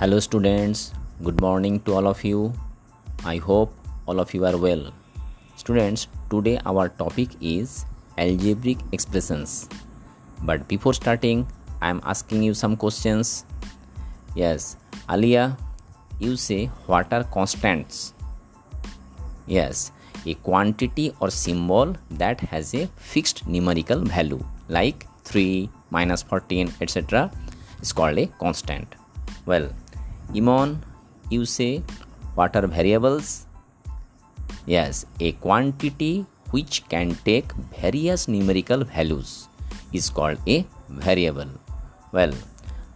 Hello, students. Good morning to all of you. I hope all of you are well. Students, today our topic is algebraic expressions. But before starting, I am asking you some questions. Yes, Alia, you say what are constants? Yes, a quantity or symbol that has a fixed numerical value like 3, minus 14, etc. is called a constant. Well, Imon, you say what are variables? Yes, a quantity which can take various numerical values is called a variable. Well,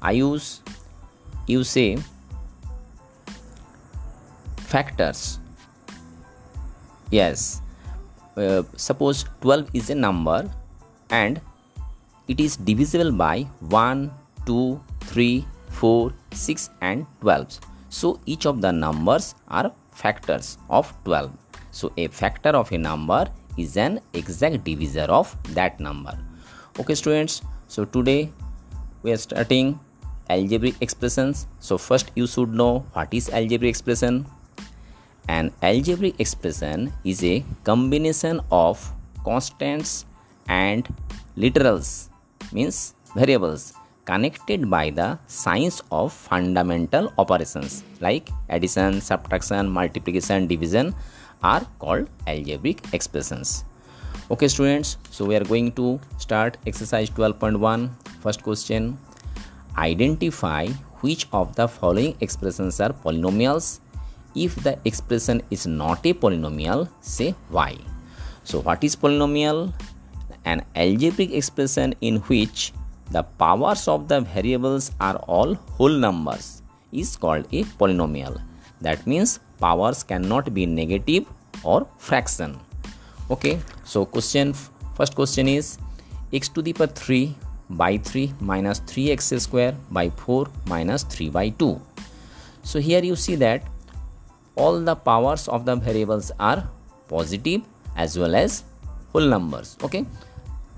I use you say factors. Yes, uh, suppose 12 is a number and it is divisible by 1, 2, 3, 4, 6 and 12. So each of the numbers are factors of 12. So a factor of a number is an exact divisor of that number. Okay students, so today we are starting algebraic expressions. So first you should know what is algebraic expression. An algebraic expression is a combination of constants and literals means variables connected by the signs of fundamental operations like addition, subtraction, multiplication, division are called algebraic expressions. Okay students, so we are going to start exercise 12.1. First question, identify which of the following expressions are polynomials. If the expression is not a polynomial, say why. So what is polynomial? An algebraic expression in which the powers of the variables are all whole numbers is called a polynomial. That means powers cannot be negative or fraction. Okay, so question first question is x to the power 3 by 3 minus 3x square by 4 minus 3 by 2. So here you see that all the powers of the variables are positive as well as whole numbers okay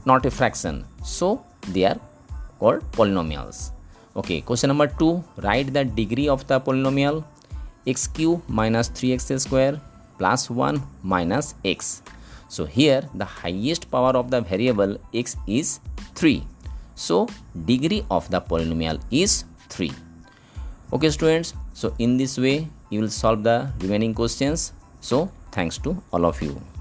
not a fraction so they are called polynomials. Okay, question number 2 write the degree of the polynomial x cube minus 3x square plus 1 minus x. So here the highest power of the variable x is 3. So degree of the polynomial is 3. Okay students, so in this way you will solve the remaining questions. So thanks to all of you.